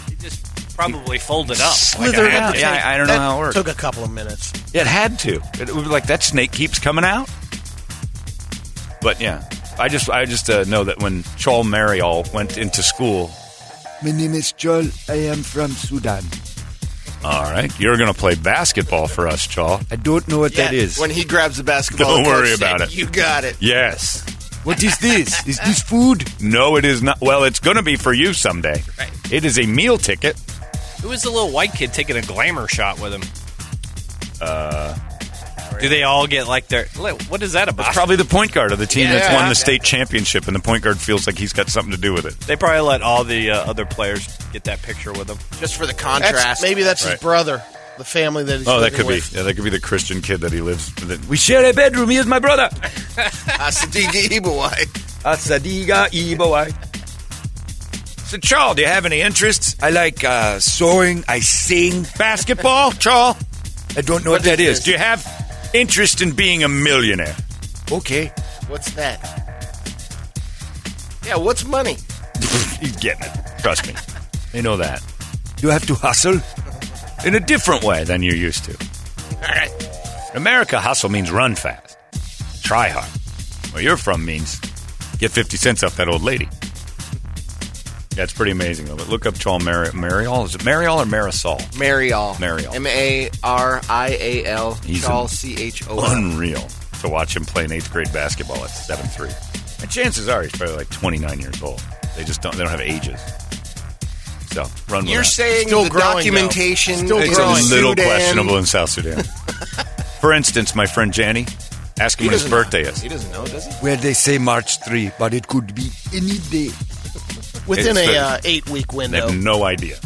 Speaker 3: He just probably folded up.
Speaker 1: Slithered
Speaker 3: like
Speaker 1: out. Yeah, I, I don't know how it works.
Speaker 2: Took a couple of minutes.
Speaker 1: It had to. It was like that snake keeps coming out. But yeah, I just I just uh, know that when Chol Mariol went into school,
Speaker 7: My name is Joel. I am from Sudan.
Speaker 1: all right, you're going to play basketball for us, Chol.
Speaker 7: I don't know what that
Speaker 5: Yeah,
Speaker 7: is.
Speaker 5: When he grabs the basketball,
Speaker 1: Don't
Speaker 5: the coach
Speaker 1: worry
Speaker 5: said,
Speaker 1: about it.
Speaker 5: You got it.
Speaker 1: Yes.
Speaker 7: What is this? Is this food?
Speaker 1: No, it is not. Well, it's going to be for you someday.
Speaker 3: Right.
Speaker 1: It is a meal ticket.
Speaker 3: Who was the little white kid taking a glamour shot with him? Do they all get like their? What is that about?
Speaker 1: It's probably the point guard of the team that's
Speaker 5: Yeah.
Speaker 1: won the state championship, and the point guard feels like he's got something to do with it.
Speaker 3: They probably let all the uh, other players get that picture with them.
Speaker 5: Just for the
Speaker 2: That's,
Speaker 5: contrast.
Speaker 2: maybe that's
Speaker 1: Right.
Speaker 2: his brother, the family that he's
Speaker 1: Oh, that
Speaker 2: living
Speaker 1: could be. Yeah, that could be the Christian kid that he lives with. We share a bedroom. He is my brother.
Speaker 5: Asadiga Ibawai.
Speaker 1: Asadiga Ibawai. So, Charles, do you have any interests?
Speaker 7: I like uh, sewing. I sing.
Speaker 1: Basketball, Charles?
Speaker 7: I don't know
Speaker 5: What
Speaker 7: what, that
Speaker 5: is
Speaker 7: is.
Speaker 1: Do you have interest in being a millionaire?
Speaker 7: Okay.
Speaker 5: What's that? Yeah, what's money? <laughs>
Speaker 1: He's getting it. Trust me. They know that.
Speaker 7: You have to hustle?
Speaker 1: In a different way than you're used to.
Speaker 5: All right.
Speaker 1: In America, hustle means run fast. Try hard. Where you're from means get 50 cents off that old lady. Yeah, it's pretty amazing, though. But look up Charles Mar- Mariol. Is it Mariol or Marisol?
Speaker 5: Marial.
Speaker 1: Marial.
Speaker 5: M A R I A L.
Speaker 1: He's
Speaker 5: Charles
Speaker 1: an-
Speaker 5: C H O L.
Speaker 1: Unreal to watch him play in eighth grade basketball at 7 3. And chances are he's probably like 29 years old. They just don't, they don't have ages. So, run with
Speaker 5: You're
Speaker 1: that.
Speaker 5: saying
Speaker 2: Still
Speaker 5: the
Speaker 2: growing, though.
Speaker 5: documentation
Speaker 2: Still
Speaker 5: in
Speaker 1: It's
Speaker 2: growing.
Speaker 1: a little
Speaker 5: Sudan-
Speaker 1: questionable in South Sudan. <laughs> For instance, my friend Janny, ask him
Speaker 5: He
Speaker 1: when his birthday
Speaker 5: know.
Speaker 1: is.
Speaker 5: He doesn't know, does he?
Speaker 7: Well, they say March 3, but it could be any day.
Speaker 2: Within
Speaker 1: It's
Speaker 2: a
Speaker 1: the-
Speaker 2: uh, eight week
Speaker 1: They
Speaker 2: window.
Speaker 1: have no idea.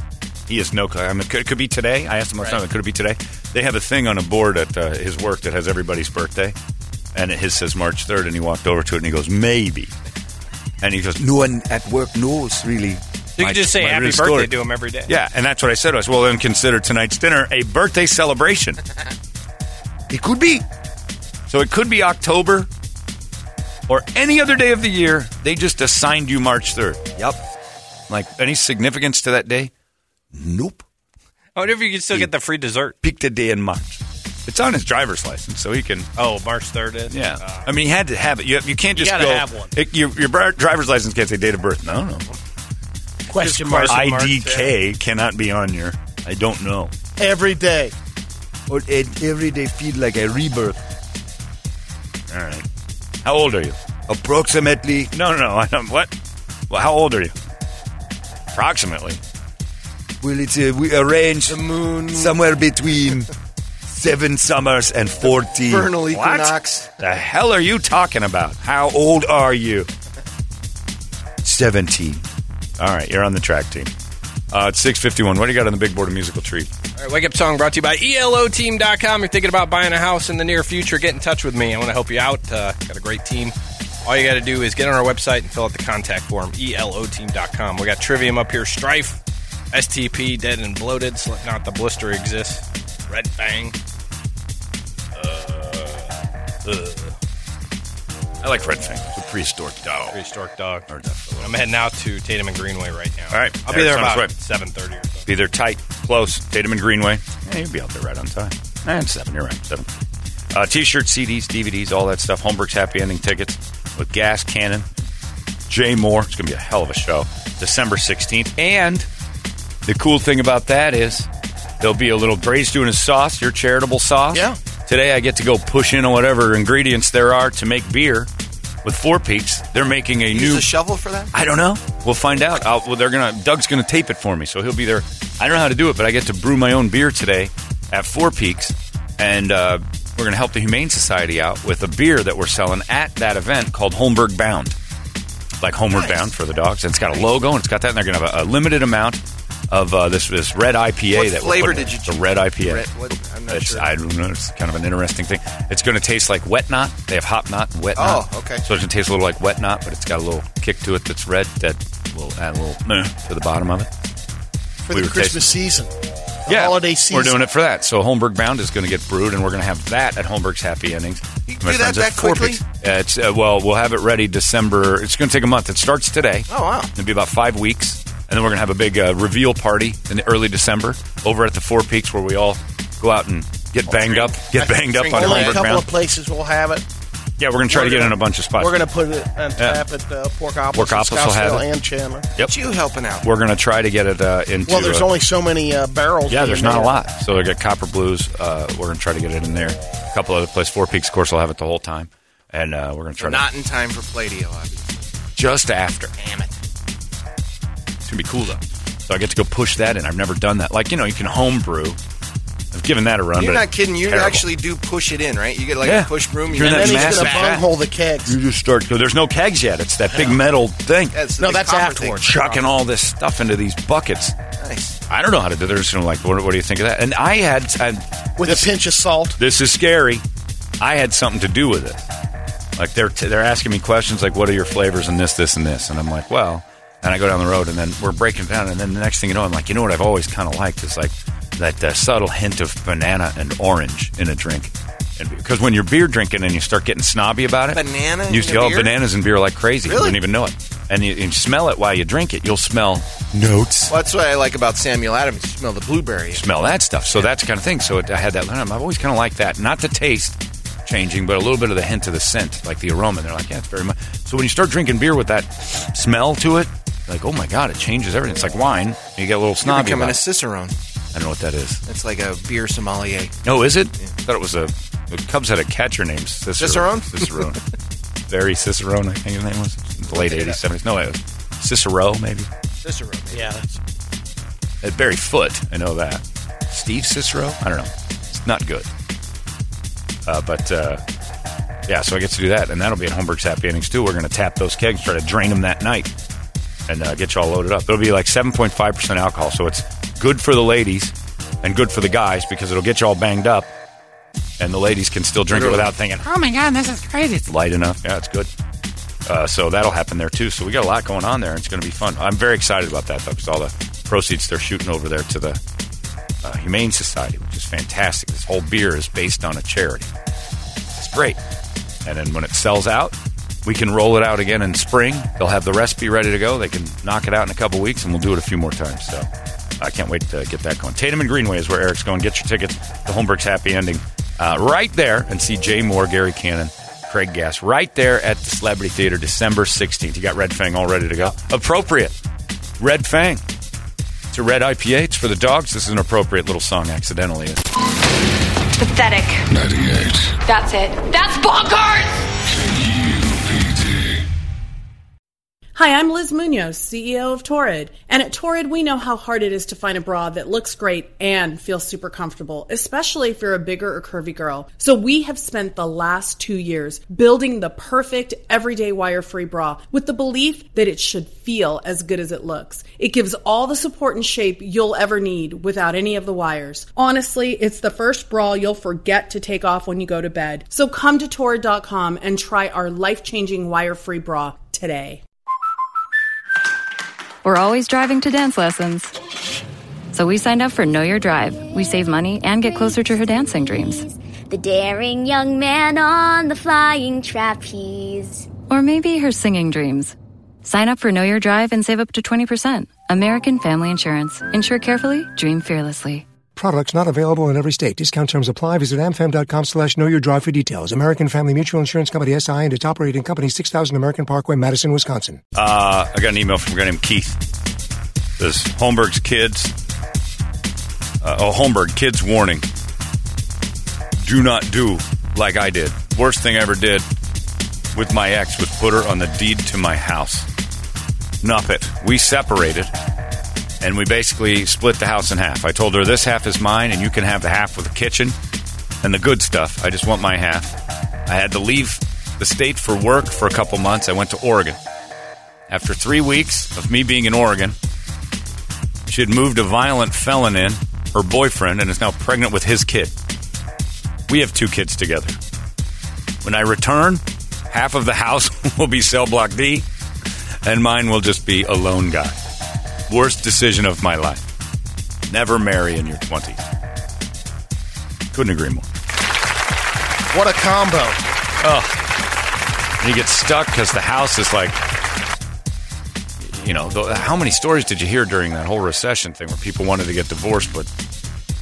Speaker 1: He has no. clue. I mean, it could, it could be today. I asked him last time. Could it be today? They have a thing on a board at uh, his work that has everybody's birthday, and it, his says March third. And he walked over to it and he goes, maybe. And he goes,
Speaker 7: No one at work knows, really.
Speaker 3: You
Speaker 1: My-
Speaker 3: can just say happy birthday
Speaker 1: story.
Speaker 3: to him every day.
Speaker 1: yeah. And that's what I said to us. Well, then consider tonight's dinner a birthday celebration. <laughs>
Speaker 7: It could be.
Speaker 1: So it could be October or any other day of the year. They just assigned you March third.
Speaker 7: Yep.
Speaker 1: Like any significance to that day?
Speaker 7: Nope.
Speaker 3: I wonder if you can still get the free dessert.
Speaker 1: Pick a day in March. It's on his driver's license, so he can
Speaker 3: Oh, March third is.
Speaker 1: Yeah,
Speaker 3: Uh,
Speaker 1: I mean, he had to have it. You, you can't just you
Speaker 3: gotta
Speaker 1: go.
Speaker 3: have one.
Speaker 1: It- your, your driver's license can't say date of birth. No, no.
Speaker 2: Question mark.
Speaker 3: question mark,
Speaker 1: IDK cannot be on your. I don't know.
Speaker 2: Every day.
Speaker 7: Or it, every day feel like a rebirth.
Speaker 1: All right. How old are you?
Speaker 7: Approximately.
Speaker 1: No, no, no. I <laughs> don't, what? Well, how old are you? Approximately.
Speaker 7: Well, it's uh, we arranged
Speaker 5: The moon.
Speaker 7: somewhere between seven summers and 14.
Speaker 5: Vernal
Speaker 1: What?
Speaker 5: equinox.
Speaker 1: The hell are you talking about? How old are you?
Speaker 7: 17.
Speaker 1: All right, you're on the track team. Uh, it's 651. What do you got on the big board of musical treat?
Speaker 3: All right, Wake Up Song brought to you by ELOteam.com. You're thinking about buying a house in the near future, get in touch with me. I want to help you out. Uh, got a great team. All you got to do is get on our website and fill out the contact form, ELOteam.com. We got Trivium up here, Strife, STP, Dead and Bloated, Not the Blister exists, Red Fang. Uh, uh.
Speaker 1: I like Red Fang. It's a prehistoric dog.
Speaker 3: Prehistoric Dog. I'm heading out to Tatum and Greenway right now.
Speaker 1: All right,
Speaker 3: I'll be there about
Speaker 1: his
Speaker 3: 7.30 or so.
Speaker 1: Be there tight, close. Tatum and Greenway. Yeah, you'll be out there right on time. And seven, you're right, seven. Uh, T-shirts, CDs, DVDs, all that stuff. Holmberg's Happy Ending tickets with Gas Cannon. Jay Mohr. It's going to be a hell of a show. December 16th. And the cool thing about that is there'll be a little Gray's doing his sauce, your charitable sauce.
Speaker 2: Yeah.
Speaker 1: Today I get to go push in on whatever ingredients there are to make beer with Four Peaks. They're making a
Speaker 5: Use
Speaker 1: new
Speaker 5: a shovel for that?
Speaker 1: I don't know. We'll find out. I'll, well, they're gonna. Doug's gonna tape it for me, so he'll be there. I don't know how to do it, but I get to brew my own beer today at Four Peaks, and uh, we're gonna help the Humane Society out with a beer that we're selling at that event called Holmberg Bound, like Homeward Bound for the dogs. And it's got a logo, and it's got that. And they're gonna have a, a limited amount of uh, this this red IPA.
Speaker 5: What
Speaker 1: that
Speaker 5: flavor did you
Speaker 1: The red IPA.
Speaker 5: Red- what- I'm not
Speaker 1: It's,
Speaker 5: sure.
Speaker 1: I don't know. It's kind of an interesting thing. It's going to taste like wet knot. They have hop knot and wet
Speaker 5: Oh,
Speaker 1: knot.
Speaker 5: okay.
Speaker 1: So it's going to taste a little like wet knot, but it's got a little kick to it that's red. That will add a little meh to the bottom of it.
Speaker 2: for
Speaker 1: We
Speaker 2: the Christmas season.
Speaker 1: Yeah,
Speaker 2: holiday season.
Speaker 1: We're doing it for that. So Holmberg Bound is going to get brewed, and we're going to have that at Holmberg's Happy Endings.
Speaker 5: You do that that
Speaker 1: Four
Speaker 5: quickly?
Speaker 1: Uh, it's uh, well, we'll have it ready December. It's going to take a month. It starts today.
Speaker 5: Oh, wow.
Speaker 1: It'll be about five weeks, and then we're going to have a big uh, reveal party in the early December over at the Four Peaks, where we all go out and get banged up, get banged up on
Speaker 2: Only a couple
Speaker 1: Bound.
Speaker 2: of places will have it.
Speaker 1: Yeah, we're going to try
Speaker 2: We're
Speaker 1: to get
Speaker 2: gonna-
Speaker 1: in a bunch of spots.
Speaker 2: We're going to put it on tap at uh, Pork Opposite,
Speaker 1: Pork Opposite will have
Speaker 2: Scottsdale
Speaker 1: it.
Speaker 2: and Chandler.
Speaker 1: Yep.
Speaker 5: You helping out?
Speaker 1: We're going to try to get it uh, into.
Speaker 2: Well, there's
Speaker 1: uh,
Speaker 2: only so many uh, barrels.
Speaker 1: Yeah, there's not a lot. So they got Copper Blues. Uh, we're going to try to get it in there. A couple other places. Four Peaks, of course, will have it the whole time. And uh, we're going to try
Speaker 5: Not
Speaker 1: to.
Speaker 5: in time for Pladio, obviously.
Speaker 1: Just after.
Speaker 5: Damn it.
Speaker 1: It's going to be cool, though. So I get to go push that in. I've never done that. Like, you know, you can home brew. I've given that a run.
Speaker 5: You're not kidding. You
Speaker 1: terrible.
Speaker 5: actually do push it in, right? You get like
Speaker 1: Yeah.
Speaker 5: a push broom.
Speaker 1: You're
Speaker 5: You
Speaker 1: in
Speaker 2: And
Speaker 1: that
Speaker 2: then he's going
Speaker 1: massive
Speaker 2: to
Speaker 1: vat.
Speaker 2: bunghole the kegs.
Speaker 1: You just start. There's no kegs yet. It's that big metal thing.
Speaker 5: That's
Speaker 2: No, that's
Speaker 5: copper
Speaker 2: afterwards.
Speaker 1: Chucking all this stuff into these buckets.
Speaker 5: Nice.
Speaker 1: I don't know how to do. They're just gonna like, what, what do you think of that? And I had, and
Speaker 2: With
Speaker 1: this-
Speaker 2: a pinch of salt.
Speaker 1: this is scary. I had something to do with it. Like they're t- they're asking me questions like, "What are your flavors and this, this, and this?" And I'm like, "Well," and I go down the road, and then we're breaking down, and then the next thing you know, I'm like, "You know what? I've always kind of liked is like that uh, subtle hint of banana and orange in a drink." Because when you're beer drinking and you start getting snobby about it,
Speaker 5: Banana
Speaker 1: you see, oh, bananas in beer like crazy.
Speaker 5: Really?
Speaker 1: You don't even know it, and you, you smell it while you drink it. You'll smell notes
Speaker 5: Well, that's what I like about Samuel Adams. You smell the blueberry.
Speaker 1: smell that stuff. So that's the kind of thing. So it, I had that. I've always kind of liked that. Not the taste changing, but a little bit of the hint of the scent, like the aroma. And they're like, yeah, it's very much. So when you start drinking beer with that smell to it, like, oh my god, it changes everything. It's like wine. You get a little
Speaker 5: You're
Speaker 1: snobby
Speaker 5: becoming
Speaker 1: about
Speaker 5: a. Cicerone.
Speaker 1: I don't know what that is.
Speaker 5: It's like a beer sommelier.
Speaker 1: Oh, is it? I thought it was a. The Cubs had a catcher named Cicerone.
Speaker 5: Cicerone? <laughs>
Speaker 1: Cicerone. Very Cicerone, I think his name was. The late 80s, 70s. No, it was Cicero, maybe.
Speaker 5: Cicerone.
Speaker 2: Yeah, that's
Speaker 1: At Barry Foote, I know that. Steve Cicero? I don't know. It's not good. Uh, but uh, yeah, so I get to do that, and that'll be at Holmberg's Happy Endings too. We're going to tap those kegs, try to drain them that night, and uh, get you all loaded up. It'll be like 7.5 percent alcohol, so it's good for the ladies and good for the guys because it'll get you all banged up, and the ladies can still drink it without thinking
Speaker 4: Oh my god, this is crazy.
Speaker 1: it's light enough. Yeah, it's good. Uh, so that'll happen there too. So we got a lot going on there. and It's going to be fun. I'm very excited about that though, because all the proceeds they're shooting over there to the uh, Humane Society, which is fantastic. This whole beer is based on a charity. It's great. And then when it sells out, we can roll it out again in spring. They'll have the recipe ready to go. They can knock it out in a couple weeks, and we'll do it a few more times. So I can't wait to get that going. Tatum and Greenway is where Eric's going. Get your tickets to Holmberg's Happy Ending uh, right there and see Jay Mohr, Gary Cannon, Craig Gass right there at the Celebrity Theater, December 16th. You got Red Fang all ready to go. Appropriate. Red Fang. It's a red IPA. It's for the dogs. This is an appropriate little song, accidentally.
Speaker 8: Pathetic.
Speaker 9: 98
Speaker 8: That's it. That's bonkers!
Speaker 9: Hi, I'm Liz Munoz, CEO of Torrid. And at Torrid, we know how hard it is to find a bra that looks great and feels super comfortable, especially if you're a bigger or curvy girl. So we have spent the last two years building the perfect everyday wire free bra with the belief that it should feel as good as it looks. It gives all the support and shape you'll ever need without any of the wires. Honestly, it's the first bra you'll forget to take off when you go to bed. So come to Torrid.com and try our life changing wire free bra today.
Speaker 10: We're always driving to dance lessons. So we signed up for Know Your Drive. We save money and get closer to her dancing dreams.
Speaker 11: The daring young man on the flying trapeze.
Speaker 10: Or maybe her singing dreams. Sign up for Know Your Drive and save up to 20%. American Family Insurance. Insure carefully, dream fearlessly.
Speaker 12: Products not available in every state. Discount terms apply. Visit amfam.com slash know your drive for details. American Family Mutual Insurance Company SI and its operating company 6000 American Parkway, Madison, Wisconsin.
Speaker 1: Uh, I got an email from a guy named Keith. Says Holmberg's kids. Uh, oh, Holmberg, kids warning. Do not do like I did. Worst thing I ever did with my ex was put her on the deed to my house. Nup it. We separated and we basically split the house in half. I told her this half is mine, and you can have the half with the kitchen and the good stuff. I just want my half. I had to leave the state for work for a couple months. I went to Oregon. After three weeks of me being in Oregon, she had moved a violent felon in, her boyfriend, and is now pregnant with his kid. We have two kids together. When I return, half of the house <laughs> will be cell block D, and mine will just be a lone guy. Worst decision of my life. Never marry in your 20s. Couldn't agree more.
Speaker 2: What a combo.
Speaker 1: Oh. You get stuck because the house is like, you know, the, how many stories did you hear during that whole recession thing where people wanted to get divorced, but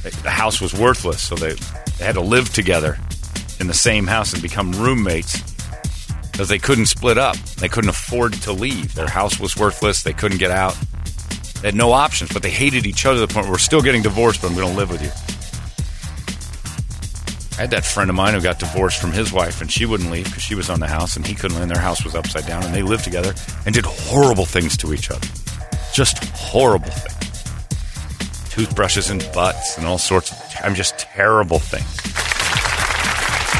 Speaker 1: they, the house was worthless, so they, they had to live together in the same house and become roommates because they couldn't split up. They couldn't afford to leave. Their house was worthless. They couldn't get out. Had no options, but they hated each other to the point where we're still getting divorced, but I'm going to live with you. I had that friend of mine who got divorced from his wife, and she wouldn't leave because she was on the house, and he couldn't leave. And their house was upside down, and they lived together and did horrible things to each other. Just horrible things. Toothbrushes and butts and all sorts of, I'm just terrible things.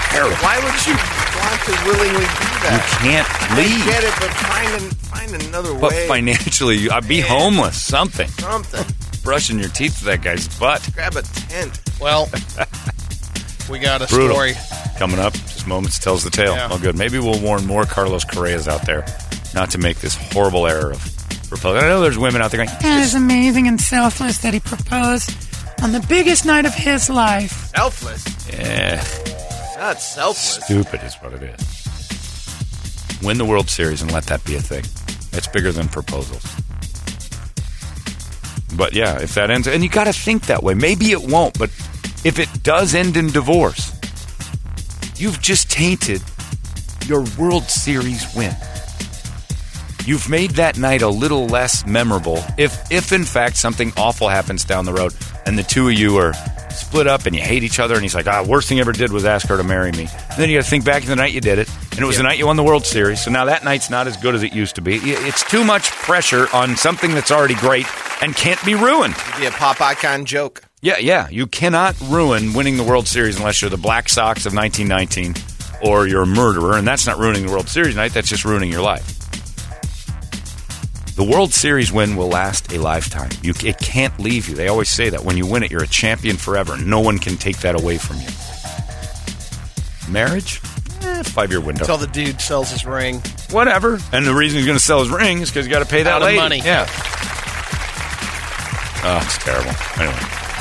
Speaker 1: Terrible.
Speaker 5: Why would you want to willingly that?
Speaker 1: You can't leave.
Speaker 5: I get it, but find, an, find another
Speaker 1: But
Speaker 5: way.
Speaker 1: But financially, you, I'd be homeless. Something.
Speaker 5: Something.
Speaker 1: Brushing your teeth with that guy's butt.
Speaker 5: Grab a tent.
Speaker 2: Well, we got a
Speaker 1: Brutal.
Speaker 2: story.
Speaker 1: Coming up, just moments tells the tale.
Speaker 2: Yeah.
Speaker 1: All good. Maybe we'll warn more Carlos Correas out there not to make this horrible error of proposing. I know there's women out there going,
Speaker 4: That is amazing and selfless that he proposed on the biggest night of his life.
Speaker 5: Selfless.
Speaker 1: eh,
Speaker 5: Not selfless.
Speaker 1: stupid is what it is. Win the World Series and let that be a thing. It's bigger than proposals. But yeah, if that ends, and you got to think that way. Maybe it won't, but if it does end in divorce, you've just tainted your World Series win. You've made that night a little less memorable if, if in fact something awful happens down the road and the two of you are split up and you hate each other and he's like, ah, worst thing I ever did was ask her to marry me. And then you got to think back to the night you did it and it was the night you won the World Series. So now that night's not as good as it used to be. It's too much pressure on something that's already great and can't be ruined.
Speaker 5: Be a pop icon joke.
Speaker 1: Yeah, yeah. You cannot ruin winning the World Series unless you're the Black Sox of 1919 or you're a murderer, and that's not ruining the World Series night. That's just ruining your life. The World Series win will last a lifetime. You, it can't leave you. They always say that when you win it, you're a champion forever. No one can take that away from you. Marriage, eh, five year window.
Speaker 2: Until the dude sells his ring.
Speaker 1: Whatever. And the reason he's going to sell his ring is because he's got to pay that
Speaker 2: Out of
Speaker 1: lady.
Speaker 2: money.
Speaker 1: Yeah. Oh, it's terrible. Anyway,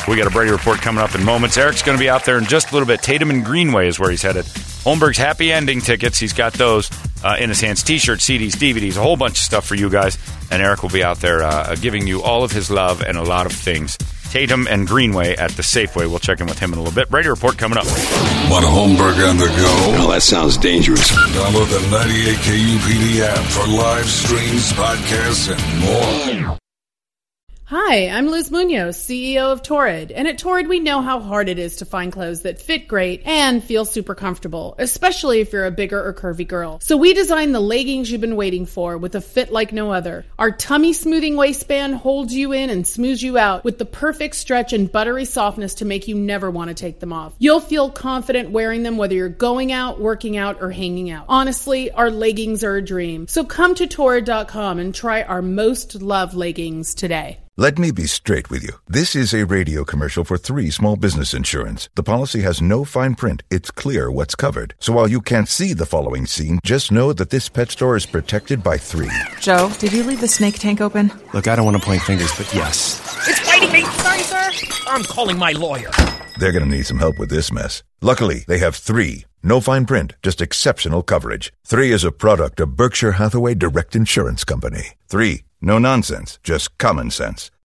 Speaker 1: we got a Brady report coming up in moments. Eric's going to be out there in just a little bit. Tatum and Greenway is where he's headed. Holmberg's happy ending tickets. He's got those uh, in his hands. T-shirts, CDs, DVDs, a whole bunch of stuff for you guys. And Eric will be out there uh, giving you all of his love and a lot of things. Tatum and Greenway at the Safeway. We'll check in with him in a little bit. Brady report coming up.
Speaker 13: Want a Holmberg on the go? Well, that sounds dangerous. Download the 98 KUPD app for live streams, podcasts, and more.
Speaker 9: Hi, I'm Liz Munoz, CEO of Torrid, and at Torrid we know how hard it is to find clothes that fit great and feel super comfortable, especially if you're a bigger or curvy girl. So we designed the leggings you've been waiting for with a fit like no other. Our tummy smoothing waistband holds you in and smooths you out with the perfect stretch and buttery softness to make you never want to take them off. You'll feel confident wearing them whether you're going out, working out, or hanging out. Honestly, our leggings are a dream. So come to Torrid.com and try our most loved leggings today.
Speaker 14: Let me be straight with you. This is a radio commercial for three small business insurance. The policy has no fine print. It's clear what's covered. So while you can't see the following scene, just know that this pet store is protected by three.
Speaker 15: Joe, did you leave the snake tank open?
Speaker 16: Look, I don't want to point fingers, but yes.
Speaker 2: It's biting me! Sorry, sir! I'm calling my lawyer.
Speaker 14: They're going to need some help with this mess. Luckily, they have three. No fine print, just exceptional coverage. Three is a product of Berkshire Hathaway Direct Insurance Company. Three, no nonsense, just common sense.